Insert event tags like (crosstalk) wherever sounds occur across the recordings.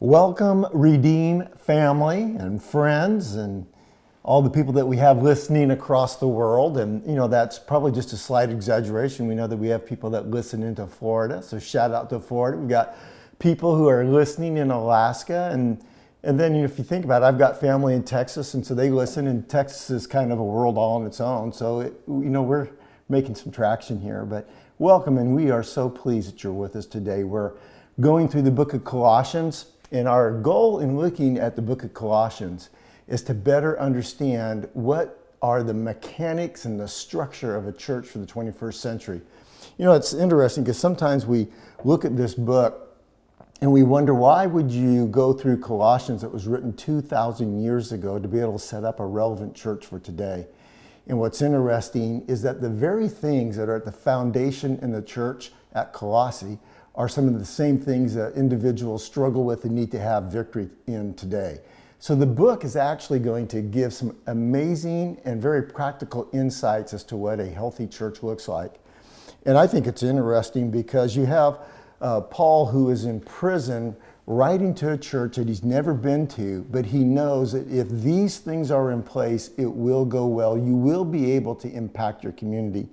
Welcome, Redeem family and friends, and all the people that we have listening across the world. And, you know, that's probably just a slight exaggeration. We know that we have people that listen into Florida. So, shout out to Florida. We've got people who are listening in Alaska. And, and then, if you think about it, I've got family in Texas, and so they listen, and Texas is kind of a world all on its own. So, it, you know, we're making some traction here. But welcome, and we are so pleased that you're with us today. We're going through the book of Colossians. And our goal in looking at the book of Colossians is to better understand what are the mechanics and the structure of a church for the 21st century. You know, it's interesting because sometimes we look at this book and we wonder why would you go through Colossians that was written 2,000 years ago to be able to set up a relevant church for today. And what's interesting is that the very things that are at the foundation in the church at Colossae are some of the same things that individuals struggle with and need to have victory in today. So the book is actually going to give some amazing and very practical insights as to what a healthy church looks like. And I think it's interesting because you have uh, Paul, who is in prison, writing to a church that he's never been to, but he knows that if these things are in place, it will go well. You will be able to impact your community.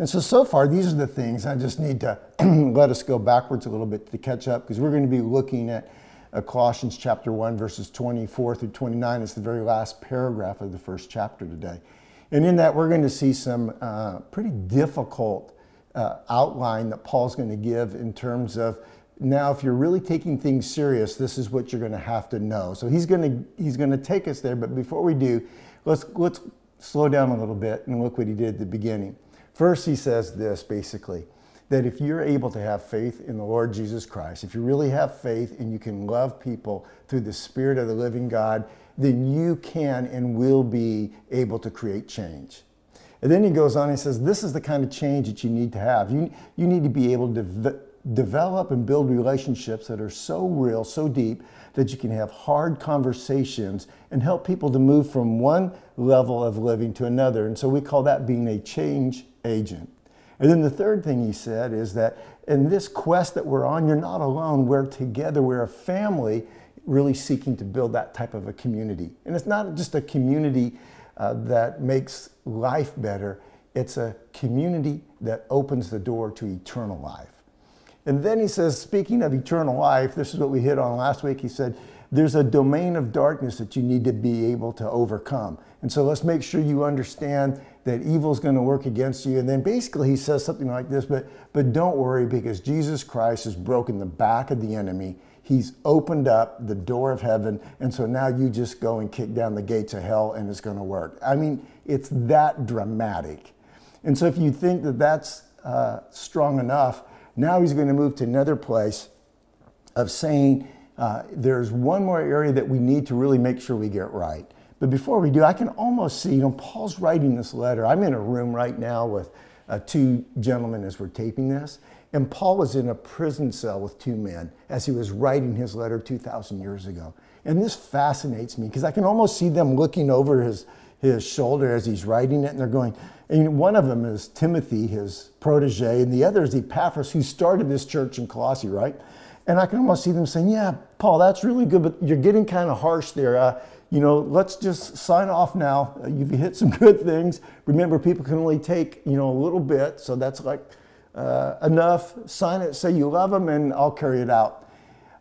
And so, so far, these are the things. I just need to (clears throat) let us go backwards a little bit to catch up because we're going to be looking at uh, Colossians chapter 1, verses 24 through 29. It's the very last paragraph of the first chapter today. And in that, we're going to see some uh, pretty difficult uh, outline that Paul's going to give in terms of now, if you're really taking things serious, this is what you're going to have to know. So he's going to he's going to take us there. But before we do, let's let's slow down a little bit and look what he did at the beginning. First, he says this basically that if you're able to have faith in the Lord Jesus Christ, if you really have faith and you can love people through the Spirit of the living God, then you can and will be able to create change. And then he goes on and says, This is the kind of change that you need to have. You, you need to be able to de- develop and build relationships that are so real, so deep, that you can have hard conversations and help people to move from one level of living to another. And so we call that being a change agent. And then the third thing he said is that in this quest that we're on, you're not alone. We're together. We're a family really seeking to build that type of a community. And it's not just a community uh, that makes life better, it's a community that opens the door to eternal life. And then he says, speaking of eternal life, this is what we hit on last week. He said, there's a domain of darkness that you need to be able to overcome. And so let's make sure you understand that evil is going to work against you. And then basically he says something like this, but, but don't worry because Jesus Christ has broken the back of the enemy. He's opened up the door of heaven. And so now you just go and kick down the gates of hell and it's going to work. I mean, it's that dramatic. And so if you think that that's uh, strong enough, now he's going to move to another place of saying uh, there's one more area that we need to really make sure we get right. But before we do, I can almost see, you know, Paul's writing this letter. I'm in a room right now with uh, two gentlemen as we're taping this. And Paul was in a prison cell with two men as he was writing his letter 2,000 years ago. And this fascinates me because I can almost see them looking over his, his shoulder as he's writing it, and they're going, and one of them is Timothy, his protege, and the other is Epaphras, who started this church in Colossae, right? And I can almost see them saying, Yeah, Paul, that's really good, but you're getting kind of harsh there. Uh, you know, let's just sign off now. Uh, you've hit some (laughs) good things. Remember, people can only take, you know, a little bit, so that's like uh, enough. Sign it, say you love them, and I'll carry it out.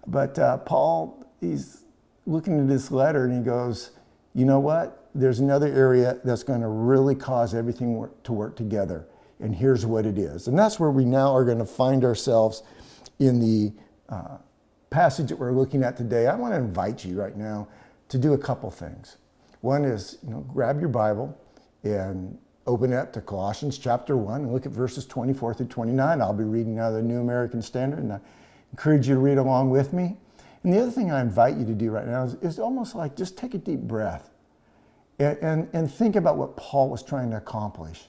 But uh, Paul, he's looking at this letter and he goes, You know what? there's another area that's going to really cause everything work, to work together. And here's what it is. And that's where we now are going to find ourselves in the uh, passage that we're looking at today. I want to invite you right now to do a couple things. One is, you know, grab your Bible and open it up to Colossians chapter 1 and look at verses 24 through 29. I'll be reading out of the New American Standard, and I encourage you to read along with me. And the other thing I invite you to do right now is, is almost like just take a deep breath and, and, and think about what Paul was trying to accomplish.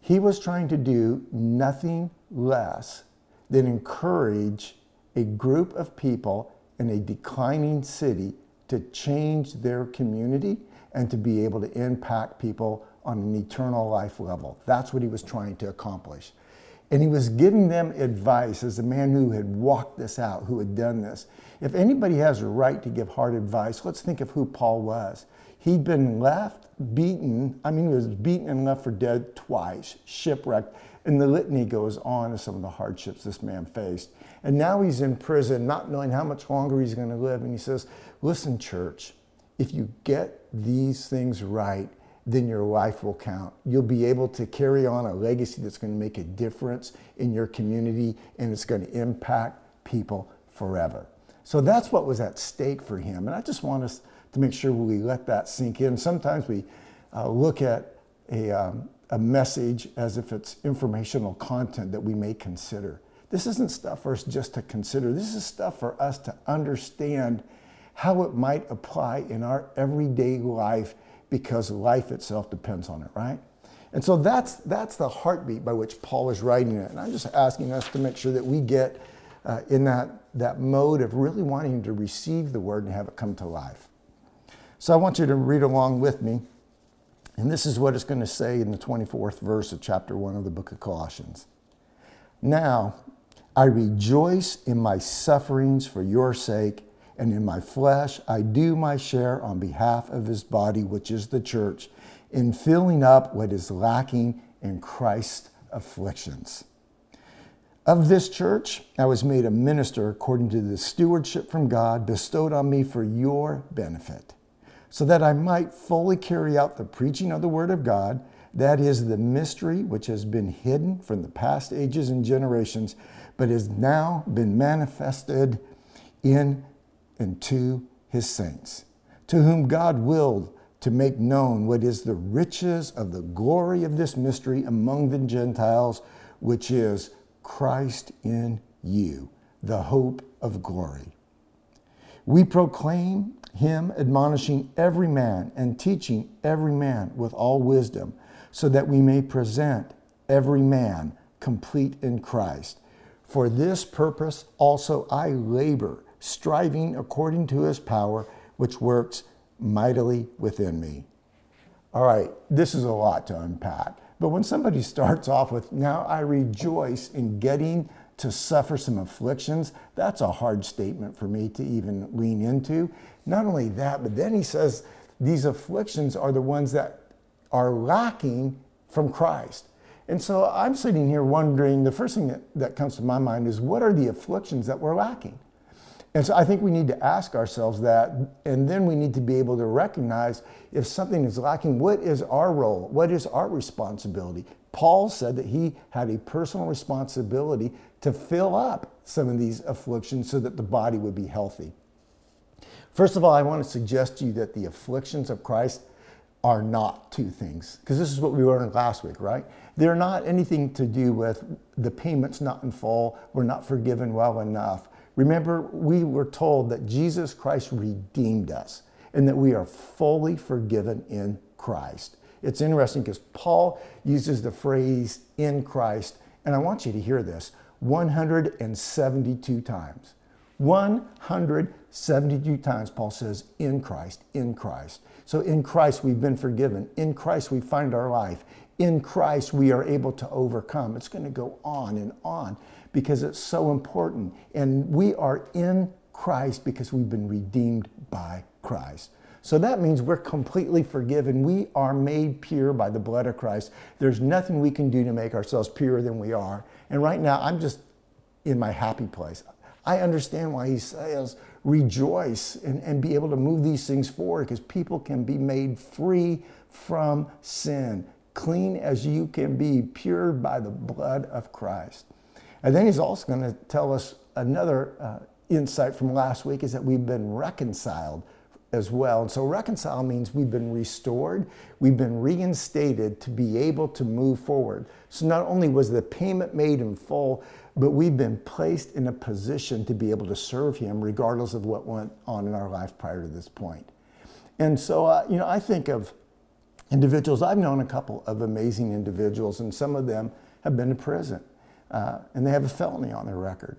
He was trying to do nothing less than encourage a group of people in a declining city to change their community and to be able to impact people on an eternal life level. That's what he was trying to accomplish. And he was giving them advice as a man who had walked this out, who had done this. If anybody has a right to give hard advice, let's think of who Paul was. He'd been left, beaten. I mean, he was beaten and left for dead twice, shipwrecked. And the litany goes on of some of the hardships this man faced. And now he's in prison, not knowing how much longer he's going to live. And he says, Listen, church, if you get these things right, then your life will count. You'll be able to carry on a legacy that's going to make a difference in your community and it's going to impact people forever. So that's what was at stake for him. And I just want us to make sure we let that sink in. Sometimes we uh, look at a, um, a message as if it's informational content that we may consider. This isn't stuff for us just to consider. This is stuff for us to understand how it might apply in our everyday life because life itself depends on it, right? And so that's, that's the heartbeat by which Paul is writing it. And I'm just asking us to make sure that we get uh, in that, that mode of really wanting to receive the word and have it come to life. So I want you to read along with me. And this is what it's going to say in the 24th verse of chapter 1 of the book of Colossians. Now, I rejoice in my sufferings for your sake, and in my flesh I do my share on behalf of his body, which is the church, in filling up what is lacking in Christ's afflictions. Of this church, I was made a minister according to the stewardship from God bestowed on me for your benefit so that I might fully carry out the preaching of the Word of God, that is the mystery which has been hidden from the past ages and generations, but has now been manifested in and to his saints, to whom God willed to make known what is the riches of the glory of this mystery among the Gentiles, which is Christ in you, the hope of glory. We proclaim him admonishing every man and teaching every man with all wisdom, so that we may present every man complete in Christ. For this purpose also I labor, striving according to his power, which works mightily within me. All right, this is a lot to unpack. But when somebody (laughs) starts off with, Now I rejoice in getting to suffer some afflictions, that's a hard statement for me to even lean into. Not only that, but then he says these afflictions are the ones that are lacking from Christ. And so I'm sitting here wondering the first thing that, that comes to my mind is what are the afflictions that we're lacking? And so I think we need to ask ourselves that, and then we need to be able to recognize if something is lacking, what is our role? What is our responsibility? Paul said that he had a personal responsibility to fill up some of these afflictions so that the body would be healthy. First of all, I want to suggest to you that the afflictions of Christ are not two things, because this is what we learned last week, right? They're not anything to do with the payments not in full, we're not forgiven well enough. Remember, we were told that Jesus Christ redeemed us and that we are fully forgiven in Christ. It's interesting because Paul uses the phrase in Christ, and I want you to hear this 172 times. 172 times Paul says, in Christ, in Christ. So in Christ we've been forgiven. In Christ we find our life. In Christ we are able to overcome. It's going to go on and on because it's so important. And we are in Christ because we've been redeemed by Christ. So that means we're completely forgiven. We are made pure by the blood of Christ. There's nothing we can do to make ourselves purer than we are. And right now, I'm just in my happy place. I understand why he says rejoice and, and be able to move these things forward because people can be made free from sin, clean as you can be, pure by the blood of Christ. And then he's also going to tell us another uh, insight from last week is that we've been reconciled as well. And so reconcile means we've been restored, we've been reinstated to be able to move forward. So not only was the payment made in full, but we've been placed in a position to be able to serve Him regardless of what went on in our life prior to this point. And so, uh, you know, I think of individuals, I've known a couple of amazing individuals, and some of them have been to prison uh, and they have a felony on their record.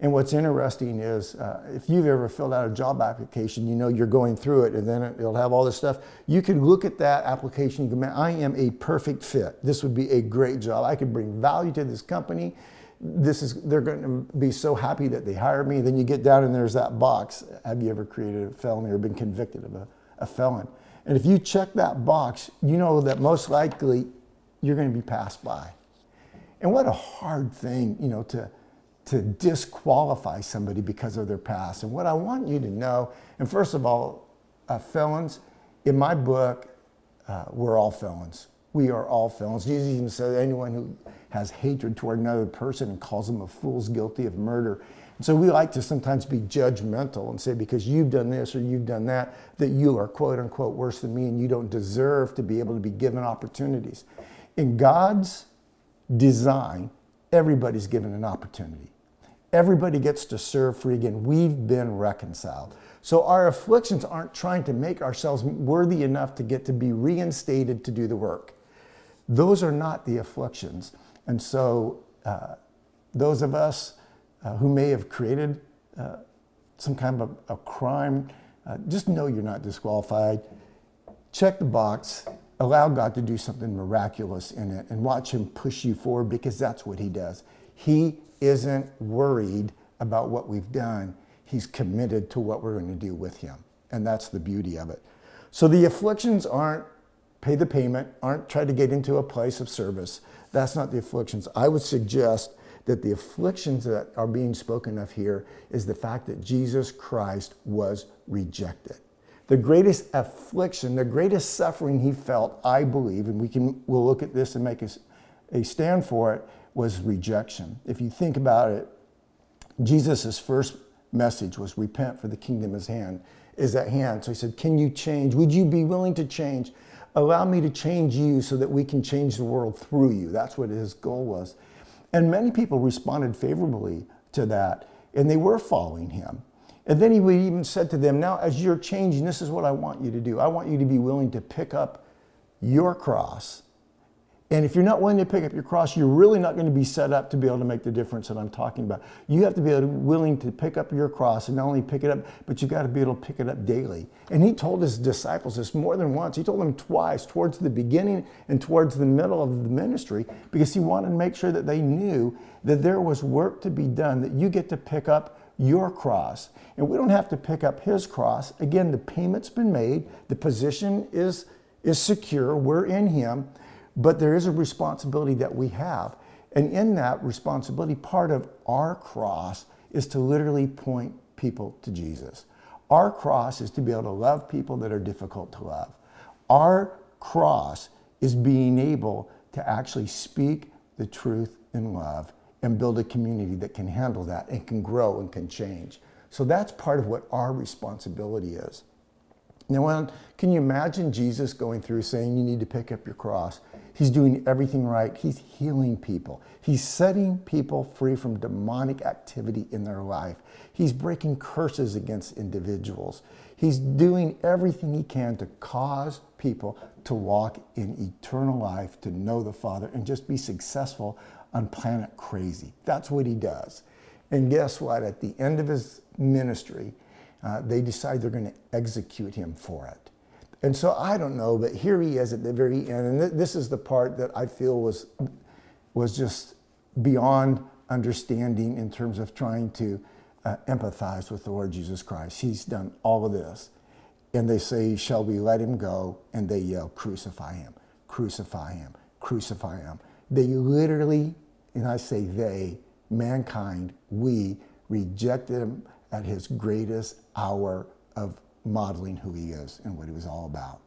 And what's interesting is uh, if you've ever filled out a job application, you know you're going through it and then it'll have all this stuff. You can look at that application, you can, man, I am a perfect fit. This would be a great job. I could bring value to this company. This is, they're going to be so happy that they hired me. Then you get down and there's that box. Have you ever created a felony or been convicted of a, a felon? And if you check that box, you know that most likely you're going to be passed by. And what a hard thing, you know, to, to disqualify somebody because of their past. And what I want you to know, and first of all, uh, felons, in my book, uh, we're all felons. We are all felons. Jesus even said anyone who has hatred toward another person and calls them a fool's guilty of murder. And so we like to sometimes be judgmental and say, because you've done this or you've done that, that you are quote unquote worse than me and you don't deserve to be able to be given opportunities. In God's design, everybody's given an opportunity. Everybody gets to serve free again. We've been reconciled. So our afflictions aren't trying to make ourselves worthy enough to get to be reinstated to do the work. Those are not the afflictions. And so uh, those of us uh, who may have created uh, some kind of a, a crime, uh, just know you're not disqualified. Check the box, allow God to do something miraculous in it, and watch Him push you forward because that's what He does. He isn't worried about what we've done, He's committed to what we're going to do with Him. And that's the beauty of it. So the afflictions aren't pay the payment, aren't try to get into a place of service. That's not the afflictions. I would suggest that the afflictions that are being spoken of here is the fact that Jesus Christ was rejected. The greatest affliction, the greatest suffering he felt, I believe, and we can we'll look at this and make a, a stand for it, was rejection. If you think about it, Jesus' first message was repent for the kingdom is hand is at hand. So he said, Can you change? Would you be willing to change? Allow me to change you so that we can change the world through you. That's what his goal was. And many people responded favorably to that, and they were following him. And then he even said to them, Now, as you're changing, this is what I want you to do. I want you to be willing to pick up your cross and if you're not willing to pick up your cross, you're really not going to be set up to be able to make the difference that I'm talking about. You have to be willing to pick up your cross and not only pick it up, but you've got to be able to pick it up daily. And he told his disciples this more than once. He told them twice, towards the beginning and towards the middle of the ministry, because he wanted to make sure that they knew that there was work to be done, that you get to pick up your cross. And we don't have to pick up his cross. Again, the payment's been made, the position is, is secure, we're in him. But there is a responsibility that we have. And in that responsibility, part of our cross is to literally point people to Jesus. Our cross is to be able to love people that are difficult to love. Our cross is being able to actually speak the truth in love and build a community that can handle that and can grow and can change. So that's part of what our responsibility is. Now, can you imagine Jesus going through saying, You need to pick up your cross? He's doing everything right. He's healing people. He's setting people free from demonic activity in their life. He's breaking curses against individuals. He's doing everything he can to cause people to walk in eternal life, to know the Father, and just be successful on planet crazy. That's what he does. And guess what? At the end of his ministry, uh, they decide they're going to execute him for it. And so I don't know, but here he is at the very end. And th- this is the part that I feel was, was just beyond understanding in terms of trying to uh, empathize with the Lord Jesus Christ. He's done all of this. And they say, Shall we let him go? And they yell, Crucify him, crucify him, crucify him. They literally, and I say they, mankind, we rejected him at his greatest hour of modeling who he is and what he was all about.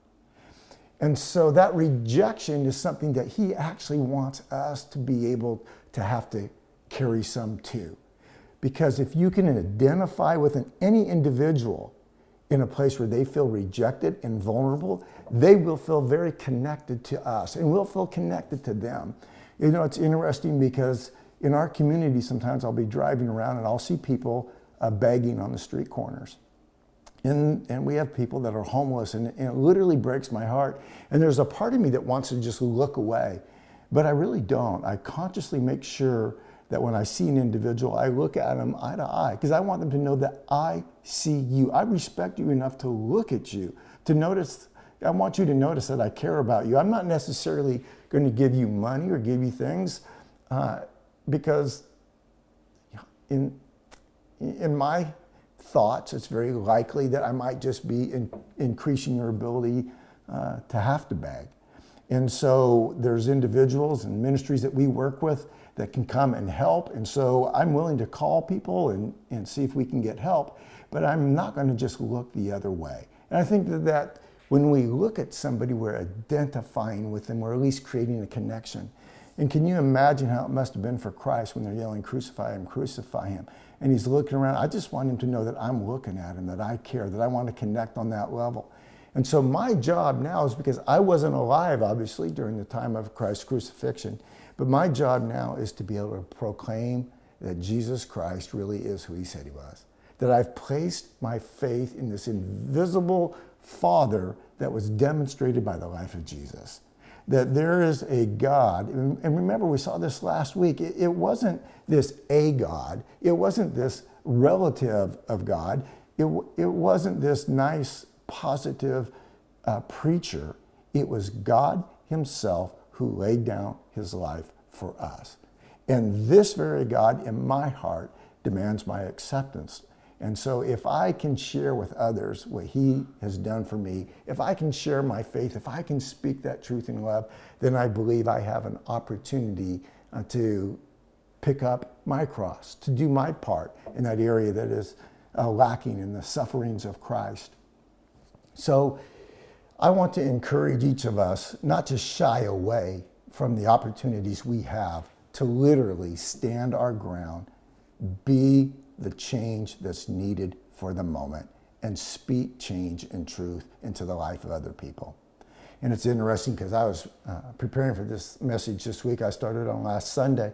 And so that rejection is something that he actually wants us to be able to have to carry some too. Because if you can identify with an, any individual in a place where they feel rejected and vulnerable, they will feel very connected to us and we'll feel connected to them. You know, it's interesting because in our community, sometimes I'll be driving around and I'll see people uh, begging on the street corners. And, and we have people that are homeless, and, and it literally breaks my heart. And there's a part of me that wants to just look away, but I really don't. I consciously make sure that when I see an individual, I look at them eye to eye because I want them to know that I see you. I respect you enough to look at you, to notice. I want you to notice that I care about you. I'm not necessarily going to give you money or give you things uh, because in, in my thoughts, it's very likely that I might just be in, increasing your ability uh, to have to beg. And so there's individuals and ministries that we work with that can come and help. And so I'm willing to call people and, and see if we can get help, but I'm not going to just look the other way. And I think that, that when we look at somebody, we're identifying with them, or at least creating a connection. And can you imagine how it must have been for Christ when they're yelling, Crucify him, crucify him? And he's looking around. I just want him to know that I'm looking at him, that I care, that I want to connect on that level. And so my job now is because I wasn't alive, obviously, during the time of Christ's crucifixion, but my job now is to be able to proclaim that Jesus Christ really is who he said he was. That I've placed my faith in this invisible Father that was demonstrated by the life of Jesus. That there is a God, and remember, we saw this last week. It, wasn't this a God, it wasn't this relative of God, it, it wasn't this nice, positive uh, preacher. It was God Himself who laid down His life for us. And this very God in my heart demands my acceptance and so, if I can share with others what He has done for me, if I can share my faith, if I can speak that truth in love, then I believe I have an opportunity uh, to pick up my cross, to do my part in that area that is uh, lacking in the sufferings of Christ. So, I want to encourage each of us not to shy away from the opportunities we have to literally stand our ground, be the change that's needed for the moment and speak change and truth into the life of other people. And it's interesting because I was uh, preparing for this message this week. I started on last Sunday.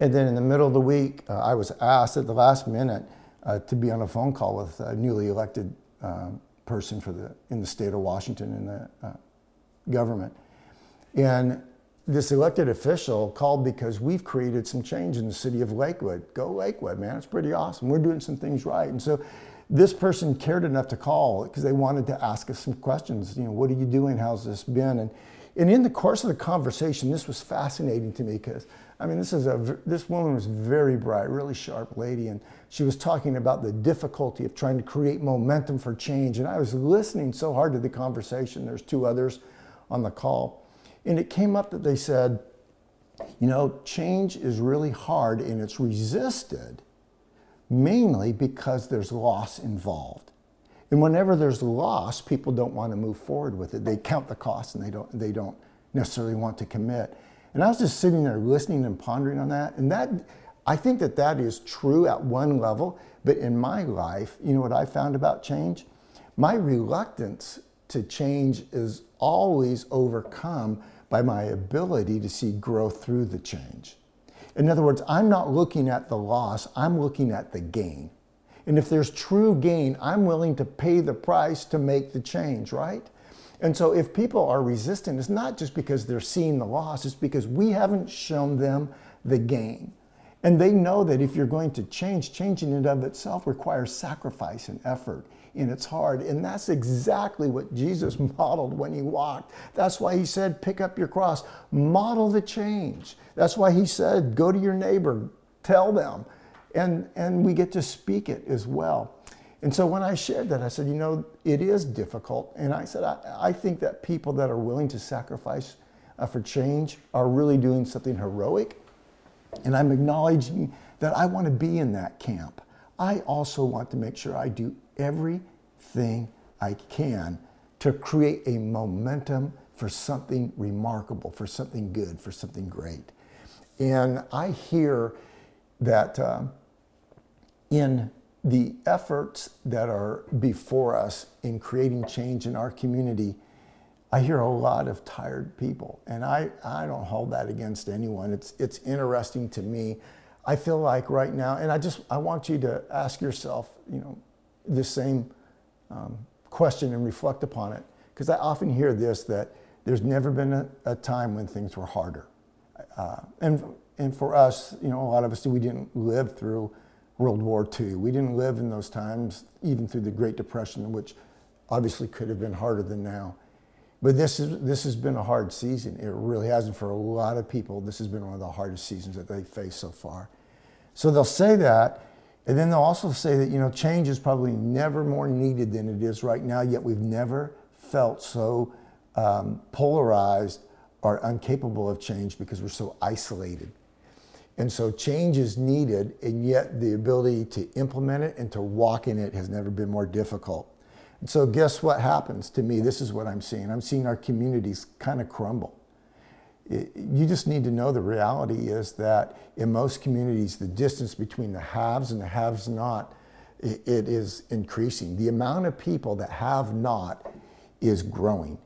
And then in the middle of the week, uh, I was asked at the last minute uh, to be on a phone call with a newly elected um, person for the, in the state of Washington in the uh, government. And this elected official called because we've created some change in the city of Lakewood. Go Lakewood, man. It's pretty awesome. We're doing some things right. And so this person cared enough to call because they wanted to ask us some questions. You know, what are you doing? How's this been? And, and in the course of the conversation, this was fascinating to me because, I mean, this, is a, this woman was very bright, really sharp lady. And she was talking about the difficulty of trying to create momentum for change. And I was listening so hard to the conversation. There's two others on the call. And it came up that they said, you know, change is really hard and it's resisted mainly because there's loss involved. And whenever there's loss, people don't want to move forward with it. They count the costs and they don't, they don't necessarily want to commit. And I was just sitting there listening and pondering on that. And that, I think that that is true at one level. But in my life, you know what I found about change? My reluctance to change is always overcome by my ability to see growth through the change. In other words, I'm not looking at the loss, I'm looking at the gain. And if there's true gain, I'm willing to pay the price to make the change, right? And so if people are resistant, it's not just because they're seeing the loss, it's because we haven't shown them the gain. And they know that if you're going to change, changing it of itself requires sacrifice and effort and it's hard. And that's exactly what Jesus (laughs) modeled when he walked. That's why he said, pick up your cross, model the change. That's why he said, go to your neighbor, tell them. And, and we get to speak it as well. And so when I shared that, I said, you know, it is difficult. And I said, I, I think that people that are willing to sacrifice uh, for change are really doing something heroic. And I'm acknowledging that I want to be in that camp. I also want to make sure I do everything I can to create a momentum for something remarkable, for something good, for something great. And I hear that uh, in the efforts that are before us in creating change in our community, I hear a lot of tired people. And I, I don't hold that against anyone. It's, it's interesting to me. I feel like right now, and I just I want you to ask yourself, you know, the same um, question and reflect upon it. Because I often hear this that there's never been a, a time when things were harder. Uh, and and for us, you know, a lot of us, we didn't live through World War II. We didn't live in those times, even through the Great Depression, which obviously could have been harder than now. But this is this has been a hard season. It really hasn't for a lot of people. This has been one of the hardest seasons that they've faced so far. So they'll say that, and then they'll also say that you know change is probably never more needed than it is right now. Yet we've never felt so um, polarized or incapable of change because we're so isolated. And so change is needed, and yet the ability to implement it and to walk in it has never been more difficult. And so, guess what happens to me? This is what I'm seeing. I'm seeing our communities kind of crumble. You just need to know the reality is that in most communities, the distance between the haves and the haves not, it is increasing. The amount of people that have not is growing.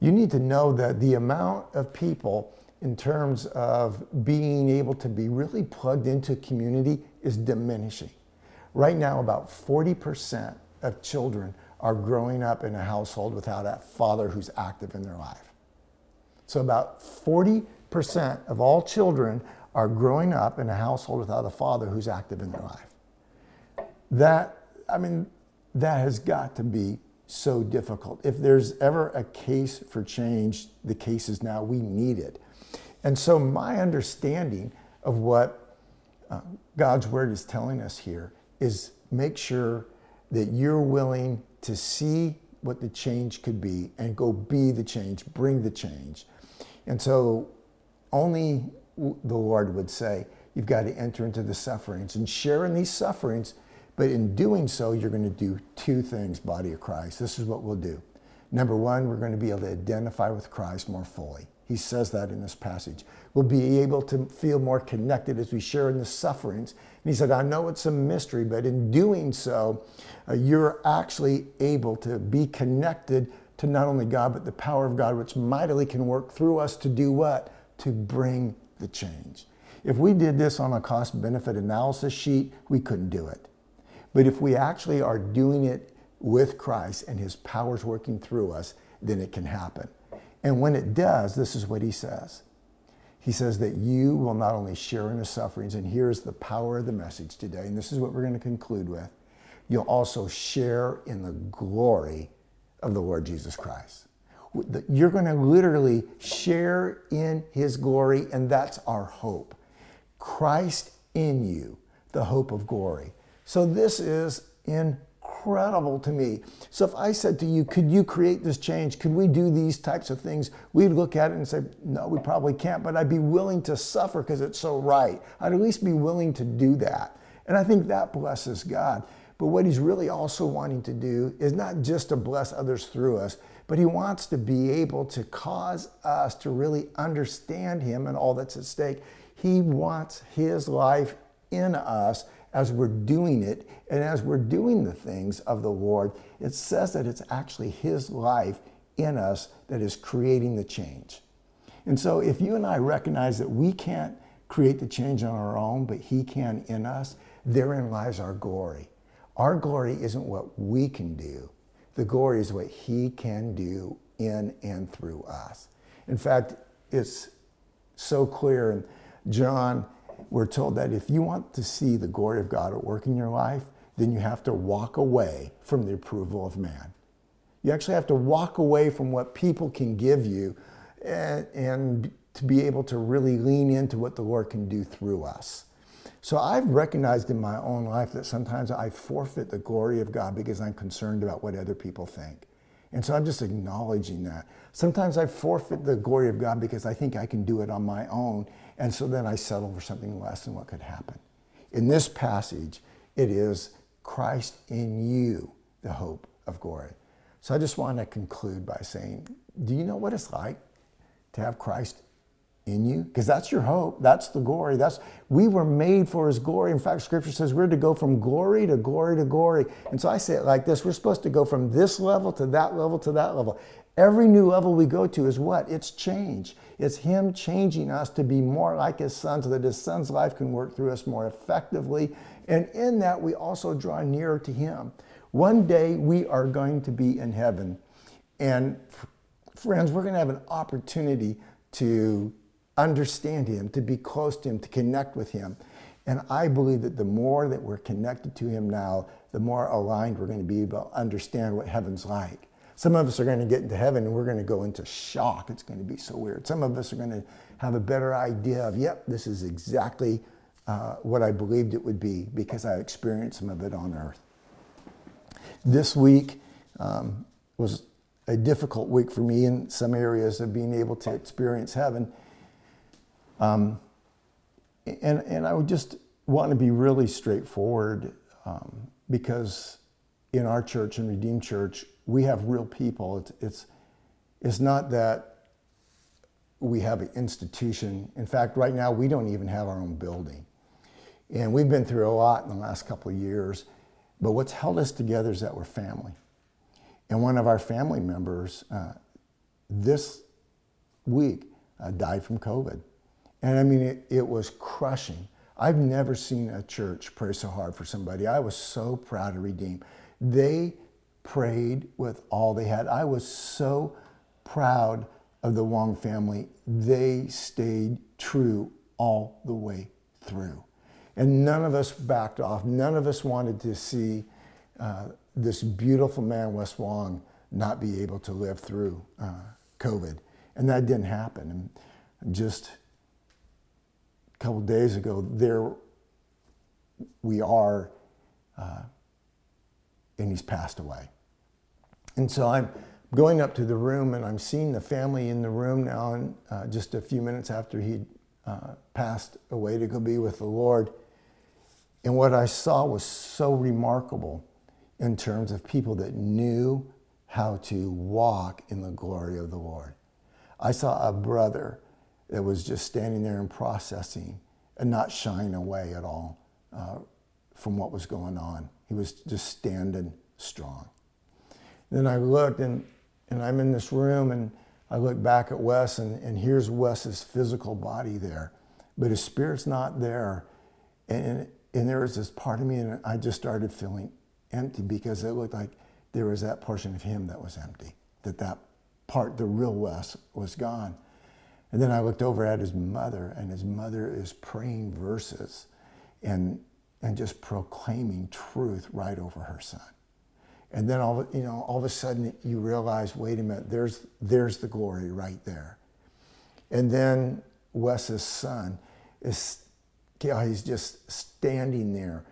You need to know that the amount of people in terms of being able to be really plugged into community is diminishing. Right now, about 40% of children are growing up in a household without a father who's active in their life. So, about 40% of all children are growing up in a household without a father who's active in their life. That, I mean, that has got to be so difficult. If there's ever a case for change, the case is now we need it. And so, my understanding of what uh, God's word is telling us here is make sure that you're willing to see what the change could be and go be the change, bring the change. And so, only the Lord would say, you've got to enter into the sufferings and share in these sufferings. But in doing so, you're going to do two things, body of Christ. This is what we'll do. Number one, we're going to be able to identify with Christ more fully. He says that in this passage. We'll be able to feel more connected as we share in the sufferings. And he said, I know it's a mystery, but in doing so, uh, you're actually able to be connected to not only God, but the power of God, which mightily can work through us to do what? To bring the change. If we did this on a cost benefit analysis sheet, we couldn't do it. But if we actually are doing it with Christ and his powers working through us, then it can happen. And when it does, this is what he says. He says that you will not only share in the sufferings, and here's the power of the message today, and this is what we're going to conclude with. You'll also share in the glory of the Lord Jesus Christ. You're going to literally share in his glory, and that's our hope. Christ in you, the hope of glory. So, this is incredible to me. So if I said to you, could you create this change? Could we do these types of things? We'd look at it and say, no, we probably can't, but I'd be willing to suffer because it's so right. I'd at least be willing to do that. And I think that blesses God. But what he's really also wanting to do is not just to bless others through us, but he wants to be able to cause us to really understand him and all that's at stake. He wants his life in us as we're doing it and as we're doing the things of the Lord, it says that it's actually His life in us that is creating the change. And so, if you and I recognize that we can't create the change on our own, but He can in us, therein lies our glory. Our glory isn't what we can do, the glory is what He can do in and through us. In fact, it's so clear in John we're told that if you want to see the glory of God at work in your life, then you have to walk away from the approval of man. You actually have to walk away from what people can give you and, and to be able to really lean into what the Lord can do through us. So I've recognized in my own life that sometimes I forfeit the glory of God because I'm concerned about what other people think. And so I'm just acknowledging that. Sometimes I forfeit the glory of God because I think I can do it on my own. And so then I settle for something less than what could happen. In this passage, it is Christ in you, the hope of glory. So I just want to conclude by saying, do you know what it's like to have Christ in you? Because that's your hope. That's the glory. That's we were made for his glory. In fact scripture says we're to go from glory to glory to glory. And so i say it like this we're supposed to go from this level to that level to that level. Every new level we go to is what? It's change. It's him changing us to be more like his son so that his son's life can work through us more effectively. And in that we also draw nearer to him. One day we are going to be in heaven. And friends we're going to have an opportunity to understand Him, to be close to Him, to connect with Him. And I believe that the more that we're connected to Him now, the more aligned we're going to be able to understand what heaven's like. Some of us are going to get into heaven and we're going to go into shock. It's going to be so weird. Some of us are going to have a better idea of, yep, this is exactly uh, what I believed it would be because I experienced some of it on earth. This week um, was a difficult week for me in some areas of being able to experience heaven. Um, and, and I would just want to be really straightforward um, because in our church and Redeemed Church, we have real people. It's, it's, it's not that we have an institution. In fact, right now, we don't even have our own building. And we've been through a lot in the last couple of years. But what's held us together is that we're family. And one of our family members uh, this week uh, died from COVID. And I mean, it, it was crushing. I've never seen a church pray so hard for somebody. I was so proud to redeem. They prayed with all they had. I was so proud of the Wong family. They stayed true all the way through. And none of us backed off. None of us wanted to see uh, this beautiful man, Wes Wong, not be able to live through uh, COVID. And that didn't happen. And just couple days ago, there we are, uh, and he's passed away. And so I'm going up to the room and I'm seeing the family in the room now, and uh, just a few minutes after he uh, passed away to go be with the Lord. And what I saw was so remarkable in terms of people that knew how to walk in the glory of the Lord. I saw a brother that was just standing there and processing and not shying away at all uh, from what was going on. He was just standing strong. Then I looked and, and I'm in this room and I look back at Wes and, and here's Wes's physical body there, but his spirit's not there. And, and there was this part of me and I just started feeling empty because it looked like there was that portion of him that was empty, that that part, the real Wes, was gone. And then I looked over at his mother, and his mother is praying verses and, and just proclaiming truth right over her son. And then all, you know, all of a sudden you realize, wait a minute, there's, there's the glory right there. And then Wes's son is, he's just standing there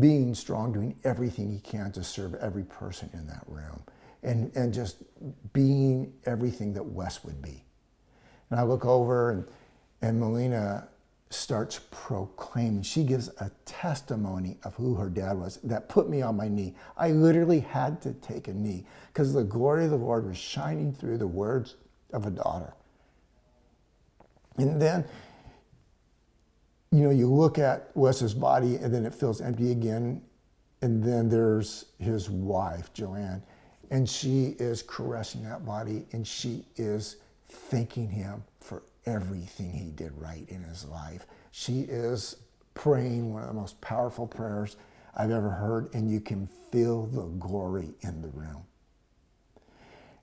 being strong, doing everything he can to serve every person in that room, and, and just being everything that Wes would be. And I look over, and, and Melina starts proclaiming. She gives a testimony of who her dad was that put me on my knee. I literally had to take a knee because the glory of the Lord was shining through the words of a daughter. And then you know, you look at Wes's body and then it feels empty again. And then there's his wife, Joanne, and she is caressing that body and she is thanking him for everything he did right in his life. She is praying one of the most powerful prayers I've ever heard, and you can feel the glory in the room.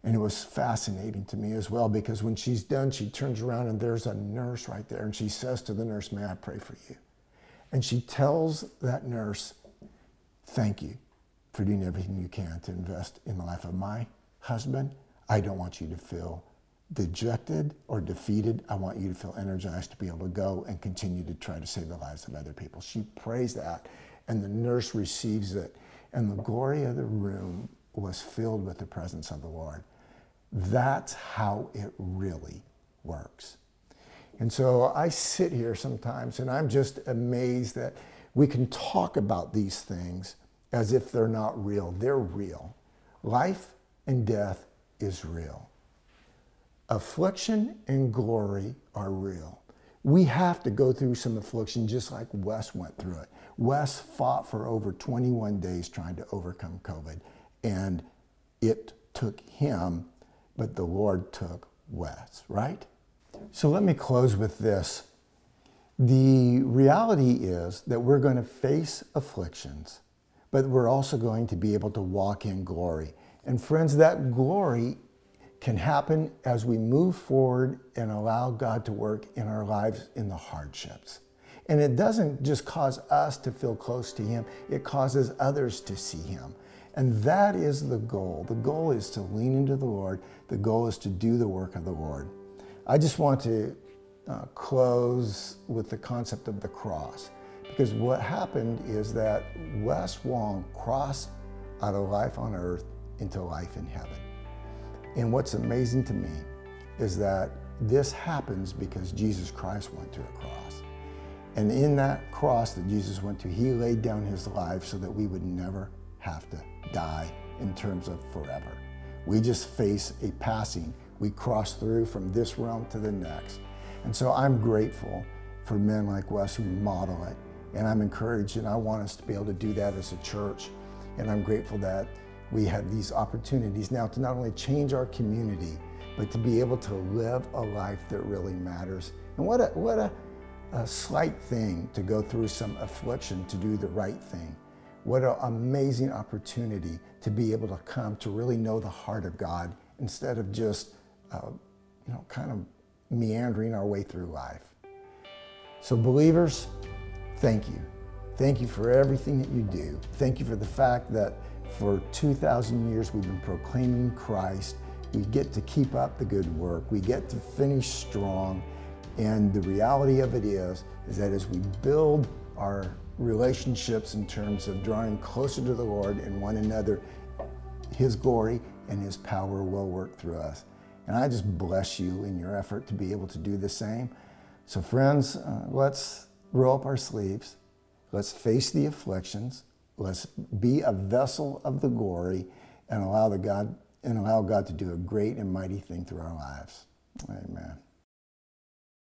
And it was fascinating to me as well because when she's done, she turns around and there's a nurse right there. And she says to the nurse, May I pray for you? And she tells that nurse, Thank you for doing everything you can to invest in the life of my husband. I don't want you to feel dejected or defeated. I want you to feel energized to be able to go and continue to try to save the lives of other people. She prays that, and the nurse receives it. And the glory of the room was filled with the presence of the Lord. That's how it really works. And so I sit here sometimes and I'm just amazed that we can talk about these things as if they're not real. They're real. Life and death is real. Affliction and glory are real. We have to go through some affliction just like Wes went through it. Wes fought for over 21 days trying to overcome COVID, and it took him but the Lord took Wes, right? So let me close with this. The reality is that we're going to face afflictions, but we're also going to be able to walk in glory. And friends, that glory can happen as we move forward and allow God to work in our lives in the hardships. And it doesn't just cause us to feel close to Him, it causes others to see Him. And that is the goal. The goal is to lean into the Lord, the goal is to do the work of the Lord. I just want to uh, close with the concept of the cross. Because what happened is that Wes Wong crossed out of life on earth into life in heaven. And what's amazing to me is that this happens because Jesus Christ went to a cross. And in that cross that Jesus went to, he laid down his life so that we would never have to die in terms of forever. We just face a passing. We cross through from this realm to the next. And so I'm grateful for men like Wes who model it. And I'm encouraged and I want us to be able to do that as a church. And I'm grateful that we have these opportunities now to not only change our community, but to be able to live a life that really matters. And what a, what a, a slight thing to go through some affliction to do the right thing. What an amazing opportunity to be able to come to really know the heart of God instead of just, uh, you know, kind of meandering our way through life. So, believers, thank you. Thank you for everything that you do. Thank you for the fact that for 2,000 years we've been proclaiming Christ. We get to keep up the good work. We get to finish strong. And the reality of it is, is that as we build our relationships in terms of drawing closer to the Lord and one another, His glory and His power will work through us. And I just bless you in your effort to be able to do the same. So, friends, uh, let's roll up our sleeves. Let's face the afflictions. Let's be a vessel of the glory and allow the God and allow God to do a great and mighty thing through our lives. Amen.